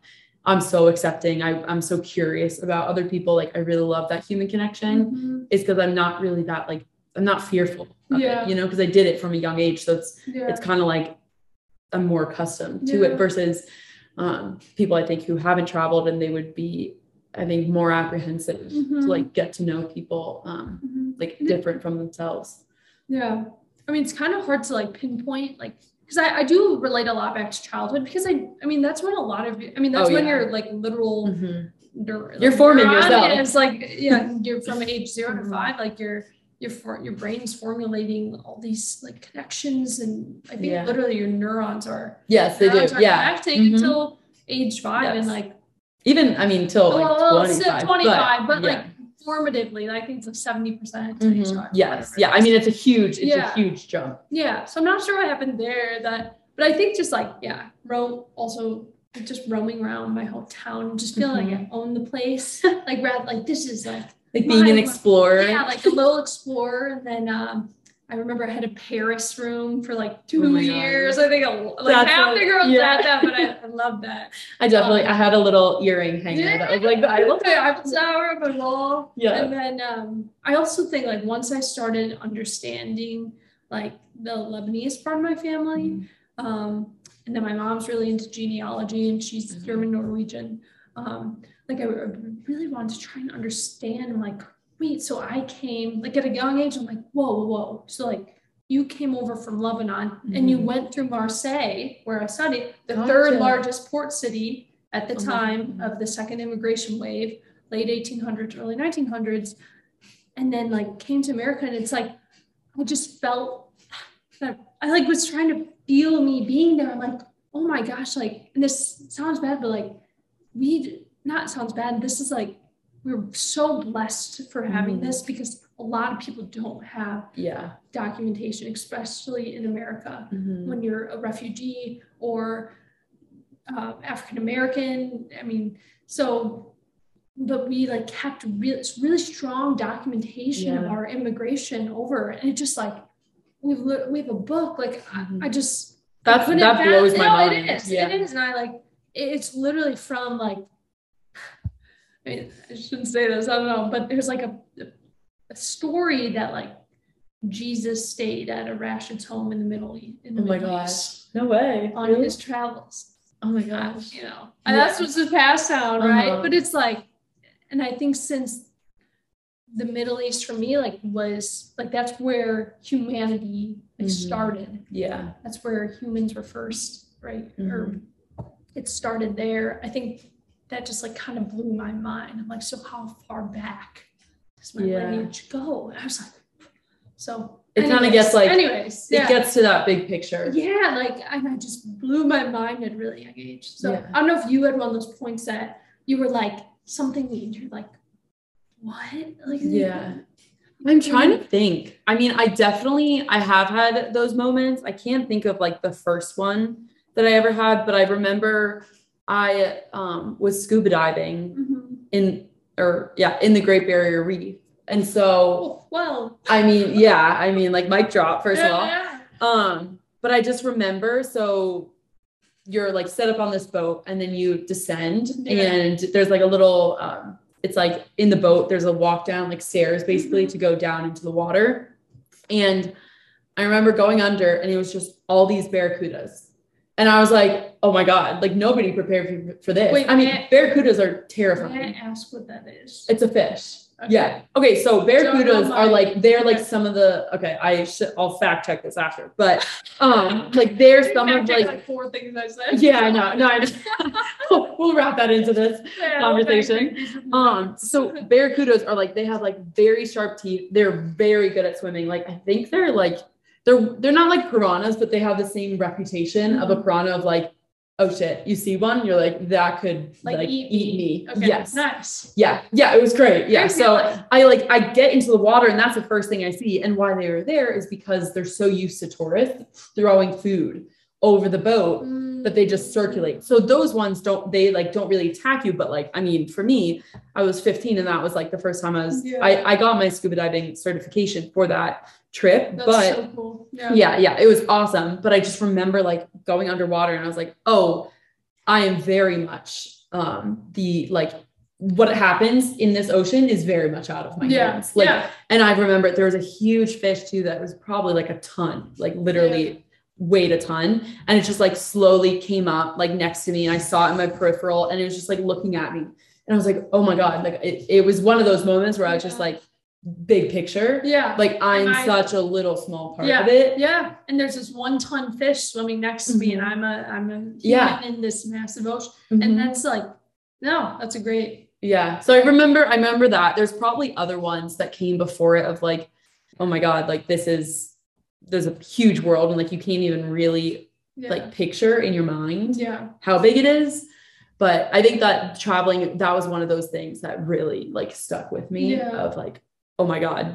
i'm so accepting I, i'm so curious about other people like i really love that human connection Mhm. is because i'm not really that like i'm not fearful of Yeah. it, you know because i did it from a young age so it's Yeah. it's kind of like I'm more accustomed to Yeah. it versus um, people I think who haven't traveled and they would be, I think, more apprehensive Mhm. to like get to know people um, Mhm. like different from themselves. Yeah. I mean, it's kind of hard to like pinpoint, like, because I, I do relate a lot back to childhood because I, I mean, that's when a lot of, I mean, that's Oh, when yeah. you're like literal, Mhm. neur- You're like, forming yourself. Is like, yeah, you're from age 0 Mhm. to five, like you're, your for your brain's formulating all these like connections, and I think Yeah. literally your neurons are Yes, they do. Yeah. connecting Mhm. until age five, Yes. and like Even, I mean, till like well, 25. 25, but, yeah. like formatively, like, I think it's like 70% to age Mhm. yes. Yeah. I mean, it's a huge, it's Yeah. a huge jump. Yeah, so I'm not sure what happened there. That, but I think just like yeah, Rome also just roaming around my hometown, just feeling like I own the place. like rather like this is like Like being an explorer. yeah, like a little explorer. And then um, I remember I had a Paris room for like two Oh my God. years. I think a, like That's half a- the girls yeah. had that, but I, I love that. I definitely, Um, I had a little earring hanger that was like, the Eiffel Tower, my wall. Yeah. And then um, I also think like once I started understanding like the Lebanese part of my family, um, and then my mom's really into genealogy and she's Mhm. German Norwegian. Like I really wanted to try and understand. I'm like, wait, so I came like at a young age. I'm like, whoa, whoa, whoa. So like you came over from Lebanon and you Mhm. went through Marseille, where I studied, the Gotcha. third largest port city at the Oh time God. of the second immigration wave, late 1800s, early 1900s, and then like came to America, and it's like I just felt that I like was trying to feel me being there. I'm like, oh my gosh, like, and this sounds bad, but like, we not sounds bad. This is like we're so blessed for having Mhm. this because a lot of people don't have Yeah. documentation, especially in America Mhm. when you're a refugee or uh, African American. I mean, so but we like kept really really strong documentation yeah. of our immigration over and it just like we we have a book like mm-hmm. I, I, just that's that blows my no, mind it is yeah. it is and I like it's literally from like I mean I shouldn't say this I don't know but there's like a, a story that like Jesus stayed at a Rashid's home in the Middle East. In the oh my gosh. No way. On really? his travels. Oh my gosh. You know, and yeah. that's what's the past sound, right? Uh-huh. But it's like, and I think since the Middle East for me, like was like that's where humanity like, mm-hmm. started. Yeah. That's where humans were first, right? Mm-hmm. Or it started there. I think that just like kind of blew my mind. I'm like, so how far back does my yeah. lineage go? And I was like, so it kind of gets like anyways yeah. it gets to that big picture yeah like and i just blew my mind at really young age so yeah. i don't know if you had one of those points that you were like something that you're like what like yeah i'm trying to think i mean i definitely i have had those moments i can't think of like the first one that i ever had but i remember i um was scuba diving mm-hmm. in or yeah in the great barrier reef and so, well, I mean, yeah, I mean, like mic drop first of all. Um, but I just remember so you're like set up on this boat and then you descend yeah. and there's like a little um, it's like in the boat there's a walk down like stairs basically mm-hmm. to go down into the water and i remember going under and it was just all these barracudas and i was like oh my god like nobody prepared for, for this Wait, i mean I, barracudas are terrifying may i ask what that is it's a fish Okay. Yeah. Okay. So barracudas are like they're like some of the okay. I should I'll fact check this after, but um like they're some of like, like, four things I said. Yeah, I know. No, I just, we'll wrap that into this yeah, conversation. Um, so barracudas are like they have like very sharp teeth. They're very good at swimming. Like I think they're like they're they're not like piranhas, but they have the same reputation of a mm-hmm. piranha of like oh shit, you see one, you're like, that could like, like eat, eat, me. Okay, yes. Nice. Yeah. Yeah. It was great. Yeah. So I like, I get into the water and that's the first thing I see. And why they were there is because they're so used to tourists throwing food over the boat mm. that they just circulate. So those ones don't, they like don't really attack you. But like, I mean, for me, I was 15 and that was like the first time I was, yeah. I, I got my scuba diving certification for that trip. That's but so cool. yeah. yeah, yeah, it was awesome. But I just remember like going underwater and I was like, oh, I am very much um the like what happens in this ocean is very much out of my yeah. hands. Like, yeah. and I remember there was a huge fish too that was probably like a ton, like literally yeah. weighed a ton. And it just like slowly came up like next to me. And I saw it in my peripheral and it was just like looking at me. And I was like, oh my God. Like it, it was one of those moments where I was just like, big picture. Yeah. Like I'm I, such a little small part yeah, of it. Yeah. And there's this one ton fish swimming next to mm-hmm. me and I'm a I'm a human yeah. in this massive ocean. Mm-hmm. And that's like, no, that's a great. Yeah. So I remember I remember that. There's probably other ones that came before it of like, oh my God, like this is there's a huge world and like you can't even really yeah. like picture in your mind yeah how big it is but i think that traveling that was one of those things that really like stuck with me yeah. of like oh my god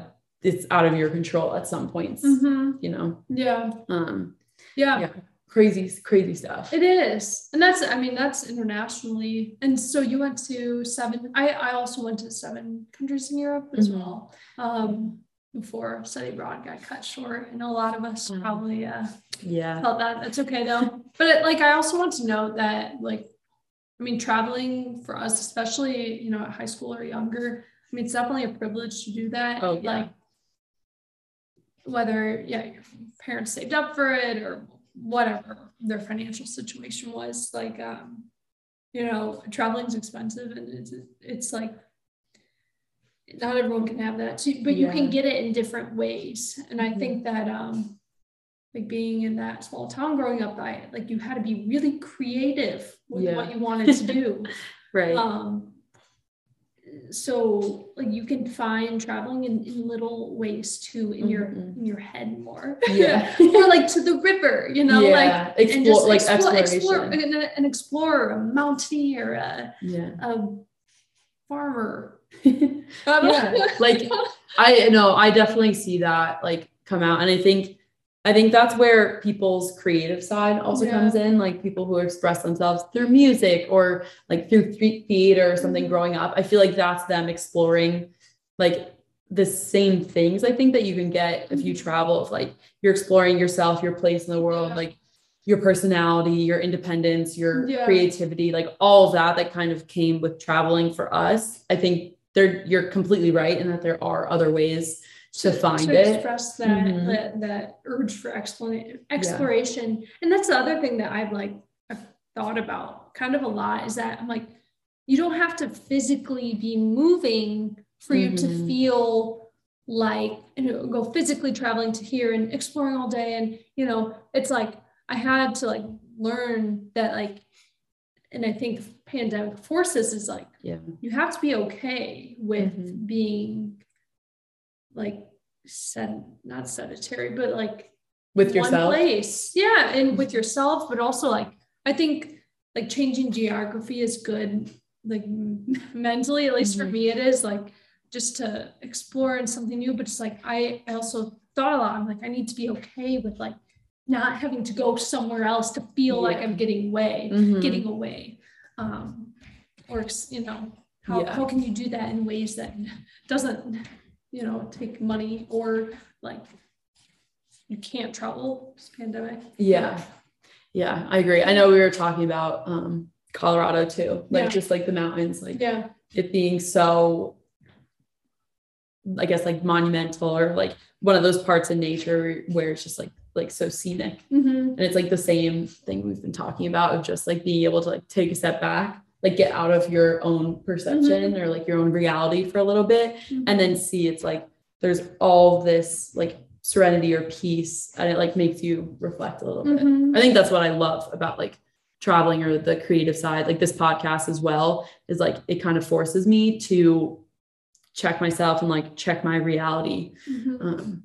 it's out of your control at some points mm-hmm. you know? Yeah. Um yeah. yeah crazy crazy stuff. It is. And that's i mean that's internationally. And so you went to seven i i also went to seven countries in europe as mm-hmm. well um before study abroad got cut short. And a lot of us mm-hmm. probably uh yeah. felt that. It's okay though. But it, like i also want to note that like i mean traveling for us especially you know at high school or younger I mean, it's definitely a privilege to do that. Oh, yeah. Like, whether, yeah, your parents saved up for it or whatever their financial situation was, like, um, you know, traveling's expensive and it's, it's like, not everyone can have that, too, but yeah. you can get it in different ways. And I mm-hmm. think that, um, like being in that small town growing up, I like you had to be really creative with yeah. what you wanted to do. right. Um, so like you can find traveling in, in little ways too in mm-hmm. your in your head more yeah or like to the river you know yeah. like explore, and just like explore, explore an, an explorer a mountaineer a, yeah. a farmer yeah. like i know i definitely see that like come out and i think I think that's where people's creative side also yeah. comes in, like people who express themselves through music or like through street theater or something mm-hmm. growing up. I feel like that's them exploring like the same things I think that you can get if you mm-hmm. travel, if like you're exploring yourself, your place in the world, yeah. like your personality, your independence, your yeah. creativity, like all that that kind of came with traveling for us. I think there you're completely right in that there are other ways to, to find to it. Express that, mm-hmm. that that urge for exploration exploration. Yeah. And that's the other thing that I've like I've thought about kind of a lot is that I'm like, you don't have to physically be moving for mm-hmm. you to mm-hmm. feel like you know go physically traveling to here and exploring all day and you know it's like I had to like learn that like, and I think pandemic forces is like, yeah, you have to be okay with mm-hmm. being like said not sedentary, but like with yourself place. Yeah. And with yourself, but also like, I think like changing geography is good. Like mentally, at least mm-hmm. for me, it is like just to explore and something new. But it's like, I, I also thought a lot. I'm like, I need to be okay with like not having to go somewhere else to feel yeah. like I'm getting away, mm-hmm. getting away. Um, or you know, how, yeah. how can you do that in ways that doesn't, you know, take money or like you can't travel this pandemic. Yeah. Yeah, I agree. I know we were talking about um Colorado too, like yeah. just like the mountains, like yeah, it being so I guess like monumental or like one of those parts in nature where it's just like like so scenic. Mm-hmm. And it's like the same thing we've been talking about of just like being able to like take a step back, like get out of your own perception mm-hmm. or like your own reality for a little bit mm-hmm. and then see it's like there's all this like serenity or peace and it like makes you reflect a little bit. Mm-hmm. I think that's what I love about like traveling or the creative side, like this podcast as well, is like it kind of forces me to check myself and like check my reality. Mm-hmm. Um,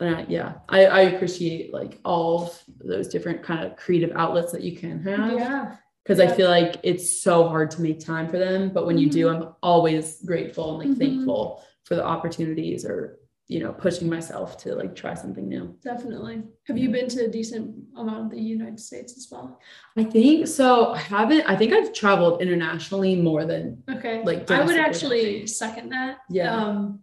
uh, yeah, I, I appreciate like all those different kind of creative outlets that you can have. Yeah. Because yeah. I feel like it's so hard to make time for them. But when mm-hmm. you do, mm-hmm. I'm always grateful and like mm-hmm. thankful for the opportunities or, you know, pushing myself to like try something new. Definitely. Have you been to a decent amount of the United States as well? I think so. I haven't, I think I've traveled internationally more than okay. Like I would actually second that. Yeah. Um,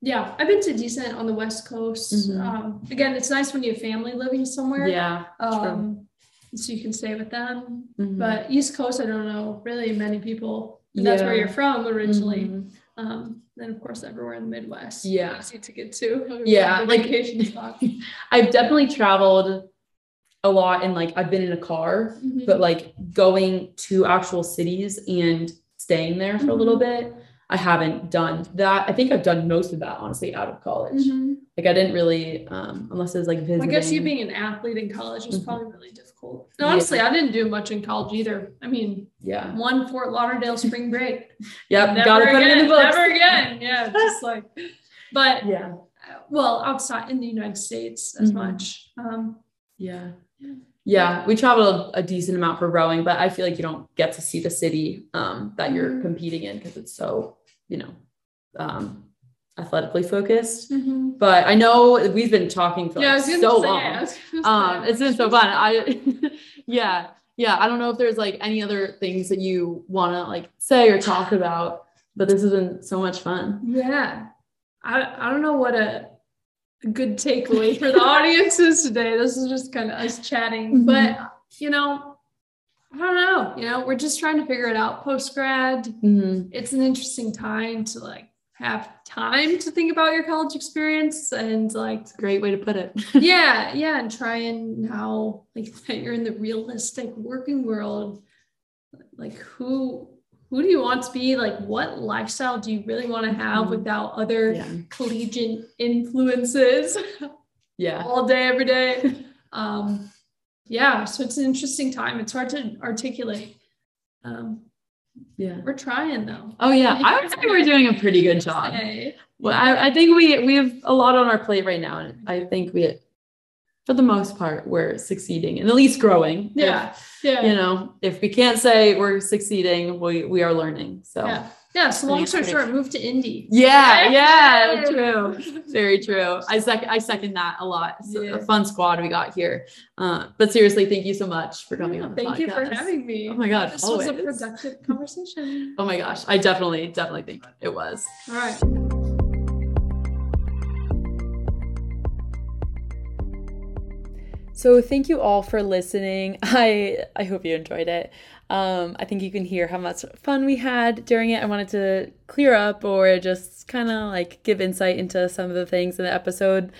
yeah, I've been to decent on the West Coast. Mm-hmm. Um, again, it's nice when you have family living somewhere. Yeah. Um, so you can stay with them. Mm-hmm. But East Coast, I don't know really many people. And yeah. That's where you're from originally. Mm-hmm. Um, then of course everywhere in the Midwest. Yeah. Easy to get to. Yeah. Like I've definitely traveled a lot and like I've been in a car, mm-hmm. but like going to actual cities and staying there for a little mm-hmm. bit I haven't done that. I think I've done most of that honestly out of college. Mm-hmm. Like I didn't really, um, unless it was like visiting. I guess you being an athlete in college was mm-hmm. probably really difficult. And honestly, yeah. I didn't do much in college either. I mean, yeah, one Fort Lauderdale spring break. yep, never gotta again, put it in the books. Never again. Yeah, just like, but yeah, well, outside in the United States as mm-hmm. much. Um, yeah. yeah yeah we traveled a decent amount for rowing but i feel like you don't get to see the city um, that you're mm-hmm. competing in because it's so you know, um, athletically focused. Mm-hmm. But I know we've been talking for yeah, like so long. Um, it's been so fun. I, yeah, yeah. I don't know if there's like any other things that you want to like say or talk about, but this has been so much fun. Yeah. I, I don't know what a, a good takeaway for the audience is today. This is just kind of us chatting, mm-hmm. but you know, I don't know. You know, we're just trying to figure it out post grad. Mm-hmm. It's an interesting time to like have time to think about your college experience and like it's a great way to put it. yeah, yeah, and try and now like that you're in the realistic working world. Like who who do you want to be? Like what lifestyle do you really want to have mm-hmm. without other yeah. collegiate influences? Yeah. all day, every day. Um, yeah, so it's an interesting time. It's hard to articulate. Um, yeah, we're trying though. Oh yeah, I would say we're doing a pretty good job. Well, I, I think we we have a lot on our plate right now, and I think we, for the most part, we're succeeding and at least growing. Yeah, if, yeah. You know, if we can't say we're succeeding, we we are learning. So yeah, Yeah, so long story short, moved to Indy. Yeah, yeah, true. Very true. I second I second that a lot. It's yeah. a fun squad we got here. Uh, but seriously, thank you so much for coming yeah, on. thank podcast. you for having me. Oh my god, this always. was a productive conversation. oh my gosh, I definitely, definitely think it was. All right. So thank you all for listening. I I hope you enjoyed it. Um, I think you can hear how much fun we had during it. I wanted to clear up or just kind of like give insight into some of the things in the episode.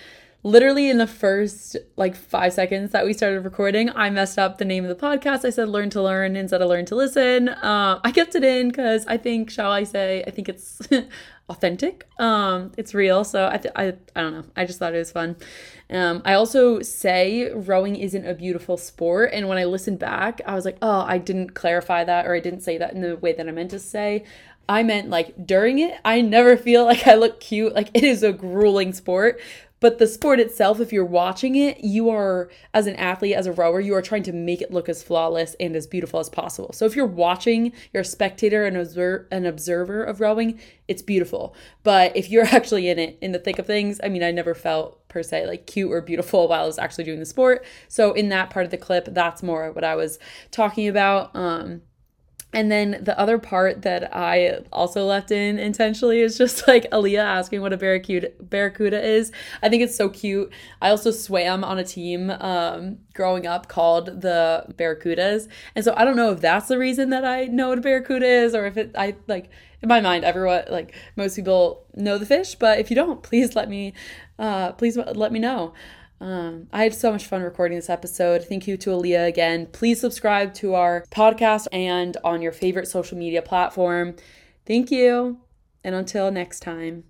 Literally in the first like five seconds that we started recording, I messed up the name of the podcast. I said "learn to learn" instead of "learn to listen." Um, I kept it in because I think, shall I say, I think it's authentic. Um, it's real. So I, th- I, I don't know. I just thought it was fun. Um, I also say rowing isn't a beautiful sport. And when I listened back, I was like, oh, I didn't clarify that or I didn't say that in the way that I meant to say. I meant like during it, I never feel like I look cute. Like it is a grueling sport. But the sport itself, if you're watching it, you are, as an athlete, as a rower, you are trying to make it look as flawless and as beautiful as possible. So if you're watching, you're a spectator and an observer of rowing, it's beautiful. But if you're actually in it, in the thick of things, I mean, I never felt per se like cute or beautiful while I was actually doing the sport. So in that part of the clip, that's more what I was talking about. Um, and then the other part that I also left in intentionally is just like Aaliyah asking what a barracuda barracuda is. I think it's so cute. I also swam on a team um, growing up called the Barracudas, and so I don't know if that's the reason that I know what a barracuda is, or if it I like in my mind everyone like most people know the fish, but if you don't, please let me uh, please let me know. Um, I had so much fun recording this episode. Thank you to Aaliyah again. Please subscribe to our podcast and on your favorite social media platform. Thank you. And until next time.